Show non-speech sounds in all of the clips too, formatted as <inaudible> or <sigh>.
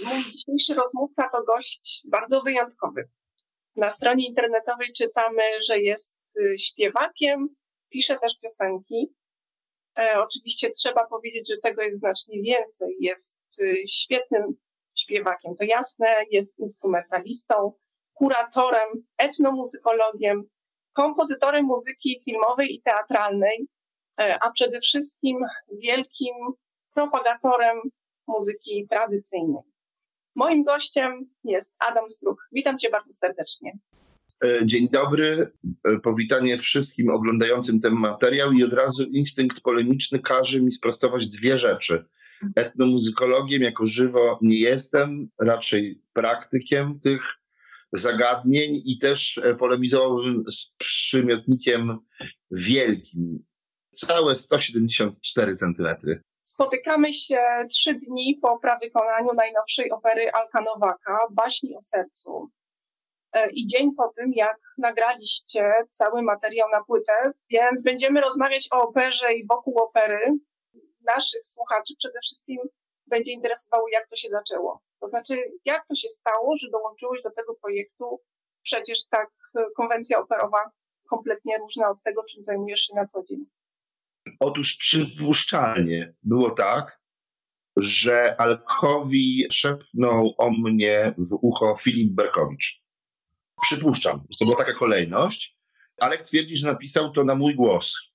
Mój dzisiejszy rozmówca to gość bardzo wyjątkowy. Na stronie internetowej czytamy, że jest y, śpiewakiem, pisze też piosenki. E, oczywiście trzeba powiedzieć, że tego jest znacznie więcej. Jest y, świetnym śpiewakiem, to jasne, jest instrumentalistą, kuratorem, etnomuzykologiem, kompozytorem muzyki filmowej i teatralnej, e, a przede wszystkim wielkim propagatorem muzyki tradycyjnej. Moim gościem jest Adam Struch. Witam Cię bardzo serdecznie. E, dzień dobry, e, powitanie wszystkim oglądającym ten materiał i od razu instynkt polemiczny każe mi sprostować dwie rzeczy. Etnomuzykologiem jako żywo nie jestem, raczej praktykiem tych zagadnień i też e, polemizowałbym z przymiotnikiem wielkim. Całe 174 centymetry. Spotykamy się trzy dni po prawykonaniu najnowszej opery Alka Nowaka, Baśni o sercu. E, I dzień po tym, jak nagraliście cały materiał na płytę, więc będziemy rozmawiać o operze i wokół opery. Naszych słuchaczy przede wszystkim będzie interesowało, jak to się zaczęło. To znaczy, jak to się stało, że dołączyłeś do tego projektu, przecież tak e, konwencja operowa kompletnie różna od tego, czym zajmujesz się na co dzień. Otóż przypuszczalnie było tak, że Alkowi szepnął o mnie w ucho Filip Berkowicz. Przypuszczam, że to była taka kolejność. Alek twierdzi, że napisał to na mój głos.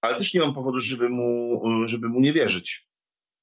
Ale też nie mam powodu, żeby mu, żeby mu nie wierzyć.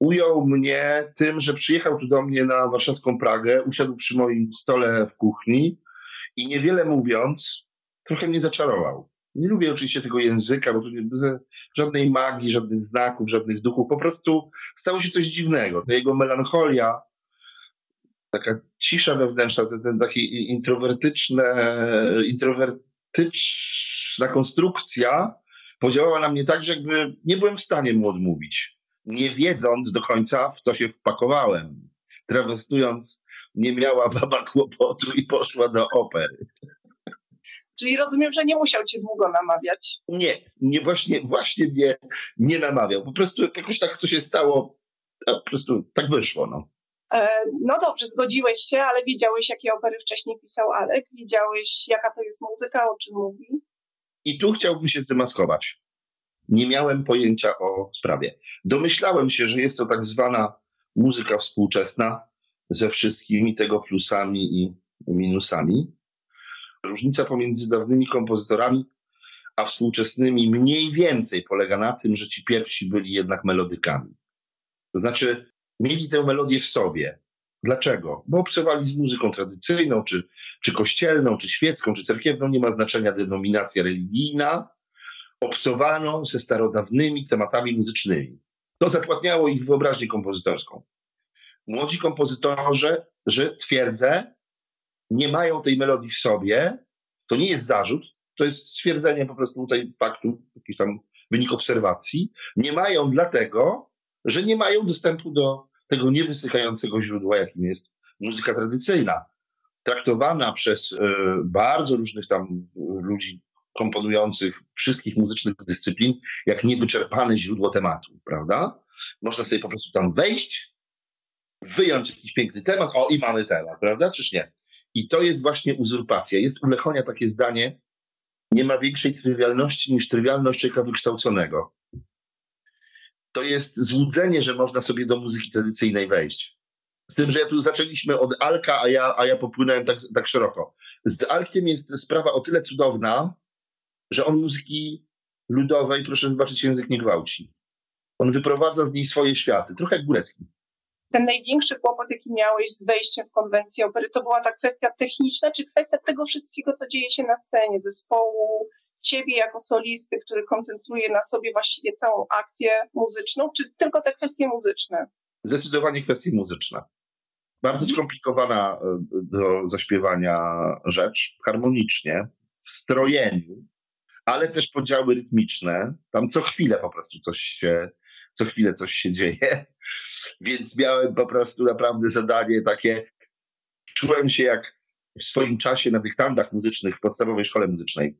Ujął mnie tym, że przyjechał tu do mnie na warszawską Pragę, usiadł przy moim stole w kuchni i niewiele mówiąc, trochę mnie zaczarował. Nie lubię oczywiście tego języka, bo tu nie, żadnej magii, żadnych znaków, żadnych duchów. Po prostu stało się coś dziwnego. To jego melancholia, taka cisza wewnętrzna, ten, ten taki introwertyczne, introwertyczna konstrukcja podziałała na mnie tak, że jakby nie byłem w stanie mu odmówić. Nie wiedząc do końca, w co się wpakowałem. Trawestując, nie miała baba kłopotu i poszła do opery. Czyli rozumiem, że nie musiał cię długo namawiać. Nie, nie właśnie, właśnie mnie nie namawiał. Po prostu jakoś tak to się stało, po prostu tak wyszło. No. E, no dobrze, zgodziłeś się, ale wiedziałeś, jakie opery wcześniej pisał Alek? Wiedziałeś, jaka to jest muzyka, o czym mówi? I tu chciałbym się zdemaskować. Nie miałem pojęcia o sprawie. Domyślałem się, że jest to tak zwana muzyka współczesna ze wszystkimi tego plusami i minusami. Różnica pomiędzy dawnymi kompozytorami a współczesnymi mniej więcej polega na tym, że ci pierwsi byli jednak melodykami. To znaczy, mieli tę melodię w sobie. Dlaczego? Bo obcowali z muzyką tradycyjną, czy, czy kościelną, czy świecką, czy cerkiewną, nie ma znaczenia denominacja religijna. Obcowano ze starodawnymi tematami muzycznymi. To zapłatniało ich wyobraźnię kompozytorską. Młodzi kompozytorzy, że twierdzę, nie mają tej melodii w sobie, to nie jest zarzut, to jest stwierdzenie po prostu tutaj faktu, jakiś tam wynik obserwacji, nie mają dlatego, że nie mają dostępu do tego niewysychającego źródła, jakim jest muzyka tradycyjna. Traktowana przez y, bardzo różnych tam ludzi komponujących wszystkich muzycznych dyscyplin, jak niewyczerpane źródło tematu, prawda? Można sobie po prostu tam wejść, wyjąć jakiś piękny temat, o i mamy temat, prawda? Czyż nie? I to jest właśnie uzurpacja. Jest u Lechonia takie zdanie, nie ma większej trywialności niż trywialność człowieka wykształconego. To jest złudzenie, że można sobie do muzyki tradycyjnej wejść. Z tym, że ja tu zaczęliśmy od Alka, a ja, a ja popłynąłem tak, tak szeroko. Z Alkiem jest sprawa o tyle cudowna, że on muzyki ludowej, proszę zobaczyć, język nie gwałci. On wyprowadza z niej swoje światy, trochę jak Górecki ten największy kłopot, jaki miałeś z wejściem w konwencję opery, to była ta kwestia techniczna, czy kwestia tego wszystkiego, co dzieje się na scenie, zespołu, ciebie jako solisty, który koncentruje na sobie właściwie całą akcję muzyczną, czy tylko te kwestie muzyczne? Zdecydowanie kwestie muzyczne. Bardzo mhm. skomplikowana e, do zaśpiewania rzecz, harmonicznie, w strojeniu, ale też podziały rytmiczne. Tam co chwilę po prostu coś się, co chwilę coś się dzieje. Więc miałem po prostu naprawdę zadanie takie. Czułem się jak w swoim czasie na dyktandach muzycznych w podstawowej szkole muzycznej.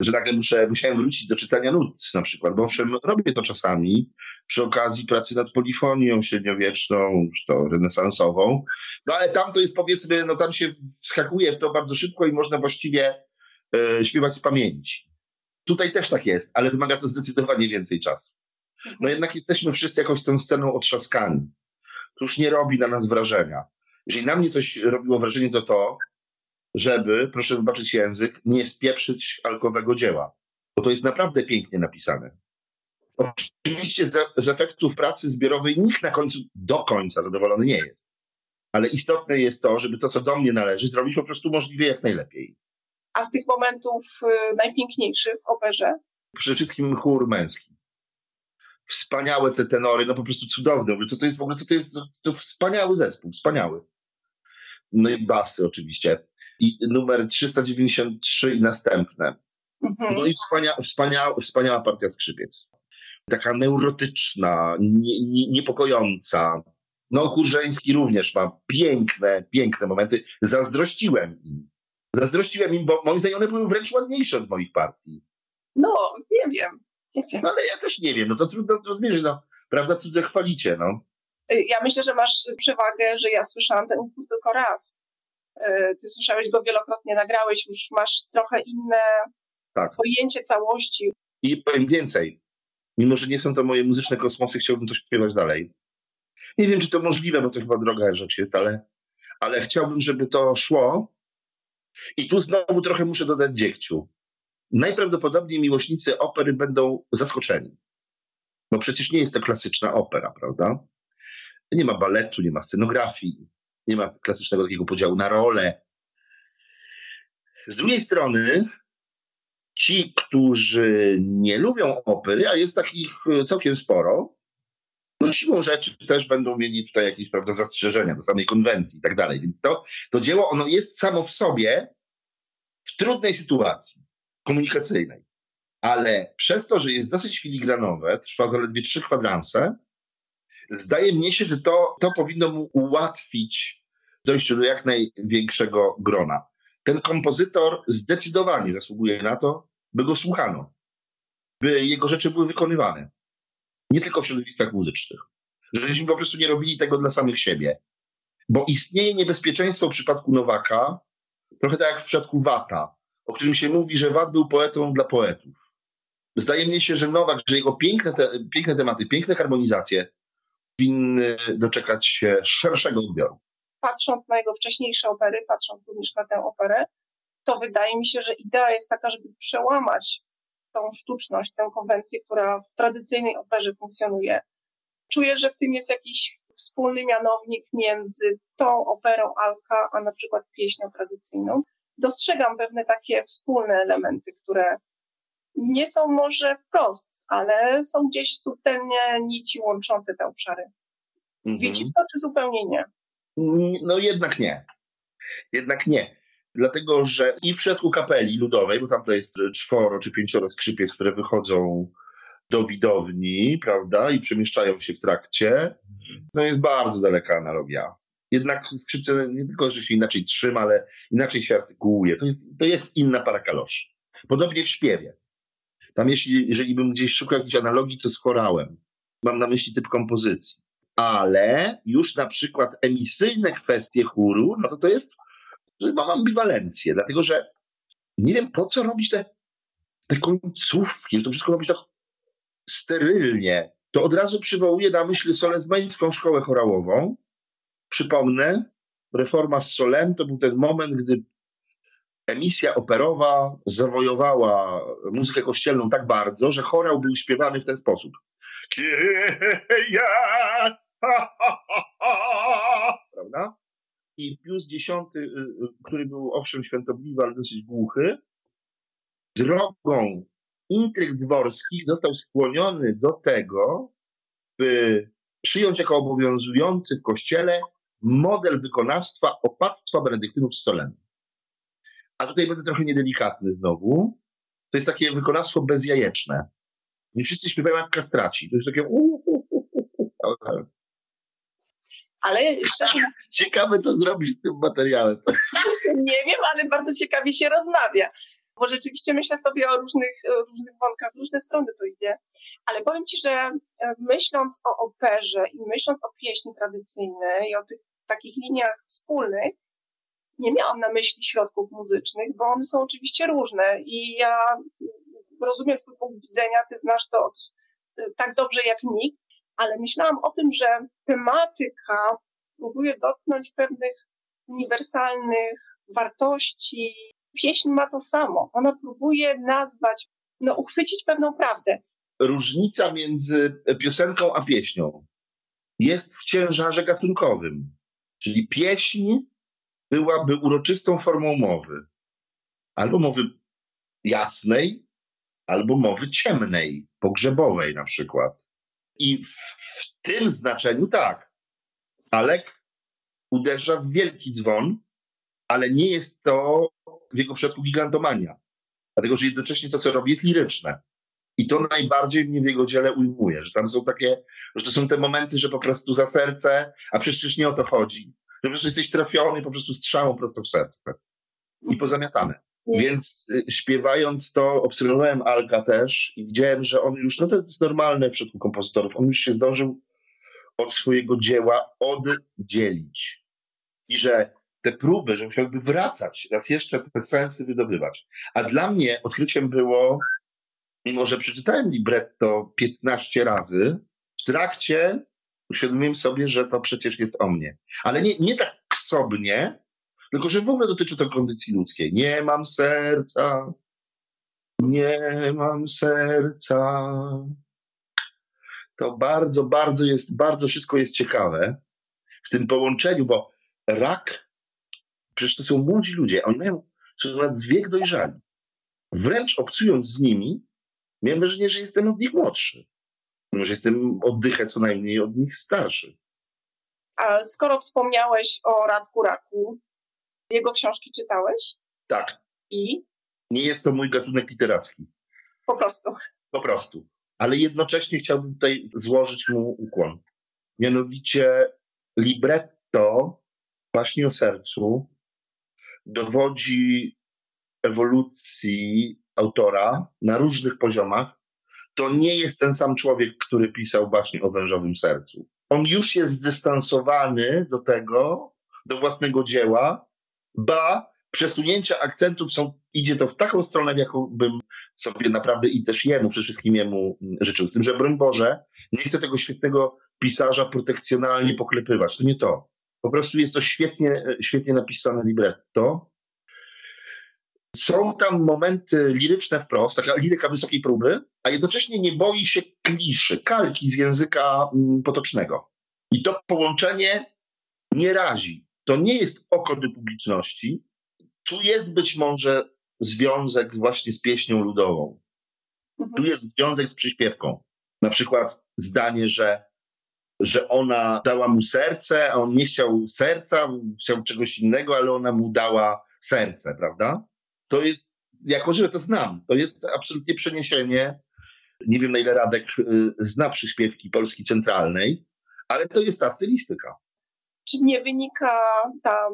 że nagle muszę, musiałem wrócić do czytania nut na przykład, bo owszem, robię to czasami przy okazji pracy nad polifonią średniowieczną, już to renesansową, no ale tam to jest powiedzmy, no tam się wskakuje w to bardzo szybko i można właściwie e, śpiewać z pamięci. Tutaj też tak jest, ale wymaga to zdecydowanie więcej czasu. No jednak jesteśmy wszyscy jakoś tą sceną otrzaskani. To już nie robi na nas wrażenia. Jeżeli na mnie coś robiło wrażenie, to to, żeby, proszę wybaczyć język, nie spieprzyć alkowego dzieła. Bo to jest naprawdę pięknie napisane. Oczywiście z, z efektów pracy zbiorowej nikt na końcu do końca zadowolony nie jest. Ale istotne jest to, żeby to, co do mnie należy, zrobić po prostu możliwie jak najlepiej. A z tych momentów y, najpiękniejszych w operze? Przede wszystkim chór męski. Wspaniałe te tenory, no po prostu cudowne. Co to jest w ogóle, co to jest? To wspaniały zespół, wspaniały. No i basy oczywiście i numer 393 i następne. Mhm. No i wspania, wspania, wspaniała partia skrzypiec. Taka neurotyczna, nie, nie, niepokojąca. No, Chórzeński również ma piękne, piękne momenty. Zazdrościłem im. Zazdrościłem im, bo moim zdaniem one były wręcz ładniejsze od moich partii. No, nie wiem. No, ale ja też nie wiem. No to trudno zrozumieć, no, prawda, cudze chwalicie, no. Ja myślę, że masz przewagę, że ja słyszałam ten utwór tylko raz. E, ty słyszałeś go wielokrotnie, nagrałeś, już masz trochę inne tak. pojęcie całości. I powiem więcej. Mimo, że nie są to moje muzyczne kosmosy, chciałbym to śpiewać dalej. Nie wiem, czy to możliwe, bo to chyba droga rzecz jest, ale, ale chciałbym, żeby to szło. I tu znowu trochę muszę dodać dziegciu. Najprawdopodobniej miłośnicy opery będą zaskoczeni. Bo przecież nie jest to klasyczna opera, prawda? Nie ma baletu, nie ma scenografii, nie ma klasycznego takiego podziału na role. Z drugiej strony, ci, którzy nie lubią opery, a jest takich e, całkiem sporo, no siłą rzeczy też będą mieli tutaj jakieś prawda, zastrzeżenia do samej konwencji i tak dalej. Więc to, to dzieło, ono jest samo w sobie w trudnej sytuacji komunikacyjnej. Ale przez to, że jest dosyć filigranowe, trwa zaledwie trzy kwadranse, zdaje mnie się, że to, to powinno mu ułatwić dojście do jak największego grona. Ten kompozytor zdecydowanie zasługuje na to, by go słuchano, by jego rzeczy były wykonywane. Nie tylko w środowiskach muzycznych. Żebyśmy po prostu nie robili tego dla samych siebie. Bo istnieje niebezpieczeństwo w przypadku Nowaka, trochę tak jak w przypadku Wata, o którym się mówi, że Wat był poetą dla poetów. Zdaje mi się, że Nowak, że jego piękne, te, piękne tematy, piękne harmonizacje powinny doczekać się szerszego odbioru. Patrząc na jego wcześniejsze opery, patrząc również na tę operę, to wydaje mi się, że idea jest taka, żeby przełamać tą sztuczność, tę konwencję, która w tradycyjnej operze funkcjonuje. Czuję, że w tym jest jakiś wspólny mianownik między tą operą Alka, a na przykład pieśnią tradycyjną. Dostrzegam pewne takie wspólne elementy, które nie są może wprost, ale są gdzieś subtelnie nici łączące te obszary. Mhm. Widzisz to, czy zupełnie nie? No jednak nie. Jednak nie. Dlatego, że i w przypadku kapeli ludowej, bo tam to jest czworo czy pięcioro skrzypiec, które wychodzą do widowni, prawda, i przemieszczają się w trakcie, to jest bardzo daleka analogia. Jednak skrzypce nie tylko, że się inaczej trzyma, ale inaczej się artykułuje. To jest, to jest inna para kaloszy. Podobnie w śpiewie. Tam jeśli, jeżeli bym gdzieś szukał jakiejś analogii, to z chorałem. Mam na myśli typ kompozycji. Ale już na przykład emisyjne kwestie chóru, no to to jest, mam ambiwalencję, dlatego że nie wiem po co robić te, te końcówki, że to wszystko robić tak sterylnie. To od razu przywołuje na myśl solezmańską szkołę chorałową. Przypomnę, reforma z Solem to był ten moment, gdy emisja operowa zawojowała muzykę kościelną tak bardzo, że chorał był śpiewany w ten sposób. Prawda? I Pius X, który był owszem świętobliwy, ale dosyć głuchy, drogą intryg dworskich został skłoniony do tego, by przyjąć jako obowiązujący w kościele model wykonawstwa opactwa benedyktynów z Solenu. A tutaj będę trochę niedelikatny znowu. To jest takie wykonawstwo bezjajeczne. Nie wszyscy śpiewają jak kastraci. To jest takie... Ale szczerze... Ciekawe, co zrobisz z tym materiałem. Nie wiem, ale bardzo ciekawie się rozmawia. bo rzeczywiście myślę sobie o różnych, różnych wątkach, różne strony to idzie. Ale powiem Ci, że e, myśląc o operze i myśląc o pieśni tradycyjnej i o tych takich liniach wspólnych, nie miałam na myśli środków muzycznych, bo one są oczywiście różne i ja rozumiem Twój punkt widzenia, Ty znasz to od, e, tak dobrze jak nikt, ale myślałam o tym, że tematyka próbuje dotknąć pewnych uniwersalnych wartości. Pieśń ma to samo. Ona próbuje nazwać, no, uchwycić pewną prawdę. Różnica między piosenką a pieśnią jest w ciężarze gatunkowym. Czyli pieśń byłaby uroczystą formą mowy. Albo mowy jasnej, albo mowy ciemnej, pogrzebowej na przykład. I w, w tym znaczeniu tak. Alek uderza w wielki dzwon, ale nie jest to w jego przypadku gigantomania. Dlatego, że jednocześnie to, co robi, jest liryczne. I to najbardziej mnie w jego dziele ujmuje, że tam są takie, że to są te momenty, że po prostu za serce, a przecież nie o to chodzi. Że przecież jesteś trafiony po prostu strzałą prosto w serce. I pozamiatane. Więc y, śpiewając to, obserwowałem Alka też i widziałem, że on już, no to jest normalne w przypadku kompozytorów, on już się zdążył od swojego dzieła oddzielić. I że te próby, że musiałby wracać, raz jeszcze te sensy wydobywać. A dla mnie odkryciem było, mimo że przeczytałem libretto 15 razy, w trakcie uświadomiłem sobie, że to przecież jest o mnie. Ale nie, nie tak ksobnie, tylko że w ogóle dotyczy to kondycji ludzkiej. Nie mam serca, nie mam serca. To bardzo, bardzo jest, bardzo wszystko jest ciekawe w tym połączeniu, bo rak, przecież to są młodzi ludzie, oni mają są nad wiek dojrzali. Wręcz obcując z nimi, miałem wrażenie, że jestem od nich młodszy. Mimo, że jestem oddychę co najmniej od nich starszy. A skoro wspomniałeś o Radku Raku, jego książki czytałeś? Tak. I? Nie jest to mój gatunek literacki. Po prostu. Po prostu. Ale jednocześnie chciałbym tutaj złożyć mu ukłon. Mianowicie libretto właśnie o sercu dowodzi ewolucji autora na różnych poziomach. To nie jest ten sam człowiek, który pisał właśnie o wężowym sercu. On już jest zdystansowany do tego, do własnego dzieła, ba, przesunięcia akcentów są, idzie to w taką stronę, w jaką bym sobie naprawdę i też jemu, przede wszystkim jemu życzył. Z tym, że broń Boże, nie chcę tego świetnego pisarza protekcjonalnie poklepywać. To nie to. Po prostu jest to świetnie, świetnie napisane libretto. Są tam momenty liryczne wprost, taka liryka wysokiej próby, a jednocześnie nie boi się kliszy, kalki z języka mm, potocznego. I to połączenie nie razi to nie jest oko do publiczności. Tu jest być może związek właśnie z pieśnią ludową. Mhm. Tu jest związek z przyśpiewką. Na przykład zdanie, że, że ona dała mu serce, a on nie chciał serca, chciał czegoś innego, ale ona mu dała serce, prawda? To jest, jako że to znam, to jest absolutnie przeniesienie. Nie wiem, na ile Radek y, zna przyśpiewki Polski Centralnej, ale to jest ta stylistyka czy nie wynika ta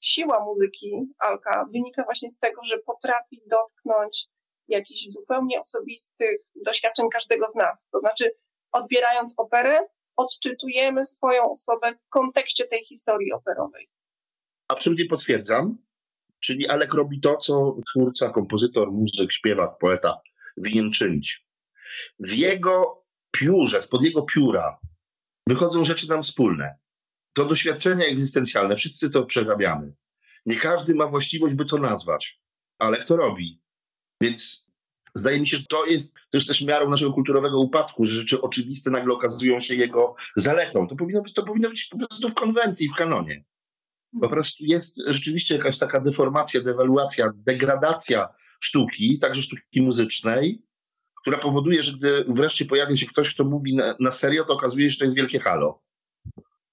siła muzyki Alka, wynika właśnie z tego, że potrafi dotknąć jakichś zupełnie osobistych doświadczeń każdego z nas. To znaczy, odbierając operę, odczytujemy swoją osobę w kontekście tej historii operowej. Absolutnie potwierdzam. Czyli Alek robi to, co twórca, kompozytor, muzyk, śpiewak, poeta winien czynić. W jego piórze, spod jego pióra wychodzą rzeczy nam wspólne to doświadczenia egzystencjalne, wszyscy to przerabiamy. Nie każdy ma właściwość, by to nazwać, ale kto robi? Więc zdaje mi się, że to jest, to też miarą naszego kulturowego upadku, że rzeczy oczywiste nagle okazują się jego zaletą. To powinno być, to powinno być po prostu w konwencji, w kanonie. Po prostu jest rzeczywiście jakaś taka deformacja, dewaluacja, degradacja sztuki, także sztuki muzycznej, która powoduje, że gdy wreszcie pojawia się ktoś, kto mówi na, na serio, to okazuje się, że to jest wielkie halo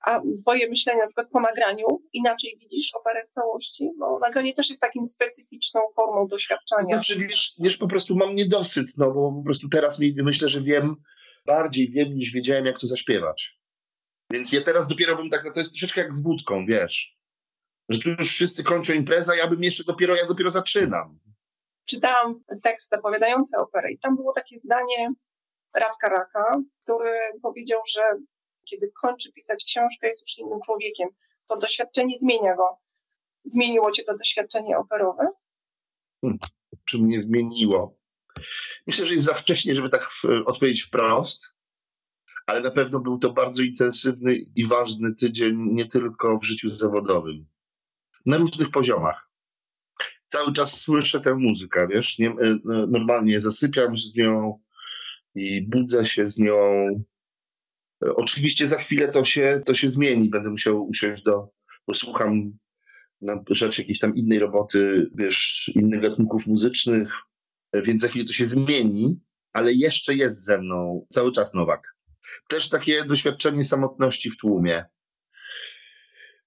a twoje myślenie na przykład po nagraniu inaczej widzisz operę w całości? Bo nagranie też jest takim specyficzną formą doświadczenia. Znaczy, wiesz, wiesz po prostu mam niedosyt, no bo po prostu teraz myślę, że wiem, bardziej wiem niż wiedziałem, jak to zaśpiewać. Więc ja teraz dopiero bym tak, no to jest troszeczkę jak z wódką, wiesz, że tu już wszyscy kończą imprezę, a ja bym jeszcze dopiero, ja dopiero zaczynam. czytałam tekst opowiadający operę i tam było takie zdanie Radka Raka, który powiedział, że kiedy kończy pisać książkę, jest już innym człowiekiem. To doświadczenie zmienia go. Zmieniło cię to doświadczenie operowe? Hmm, czy mnie zmieniło? Myślę, że jest za wcześnie, żeby tak odpowiedzieć wprost, ale na pewno był to bardzo intensywny i ważny tydzień nie tylko w życiu zawodowym. Na różnych poziomach. Cały czas słyszę tę muzykę, wiesz, nie, e, normalnie zasypiam z nią i budzę się z nią. E, oczywiście za chwilę to się, to się zmieni, będę musiał usiąść do, bo słucham na rzecz jakiejś tam innej roboty, wiesz, innych gatunków muzycznych, e, więc za chwilę to się zmieni, ale jeszcze jest ze mną cały czas Nowak. Też takie doświadczenie samotności w tłumie.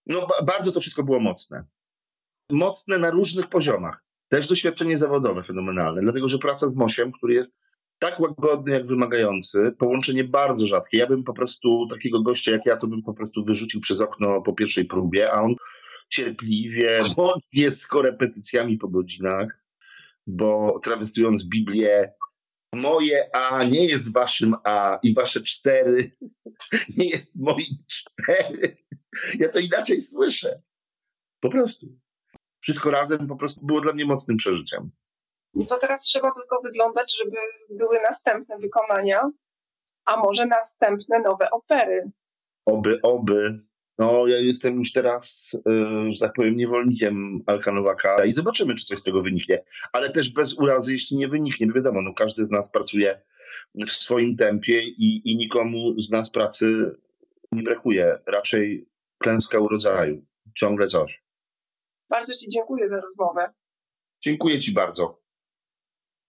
No, bardzo to wszystko było mocne. Mocne na różnych poziomach. Też doświadczenie zawodowe fenomenalne, dlatego że praca z Mosiem, który jest tak łagodny, jak wymagający, połączenie bardzo rzadkie. Ja bym po prostu takiego gościa jak ja, to bym po prostu wyrzucił przez okno po pierwszej próbie, a on cierpliwie, <laughs> mocnie z korepetycjami po godzinach, bo trawestując Biblię, moje A nie jest waszym A i wasze cztery <laughs> nie jest moim cztery. Ja to inaczej słyszę. Po prostu. Wszystko razem po prostu było dla mnie mocnym przeżyciem. No to teraz trzeba tylko wyglądać, żeby były następne wykonania, a może następne nowe opery. Oby, oby. No, ja jestem już teraz, yy, że tak powiem, niewolnikiem Alkanowaka i zobaczymy, czy coś z tego wyniknie. Ale też bez urazy, jeśli nie wyniknie. Wiadomo, no, każdy z nas pracuje w swoim tempie i, i nikomu z nas pracy nie brakuje. Raczej klęska urodzaju. Ciągle coś. Bardzo Ci dziękuję za rozmowę. Dziękuję Ci bardzo.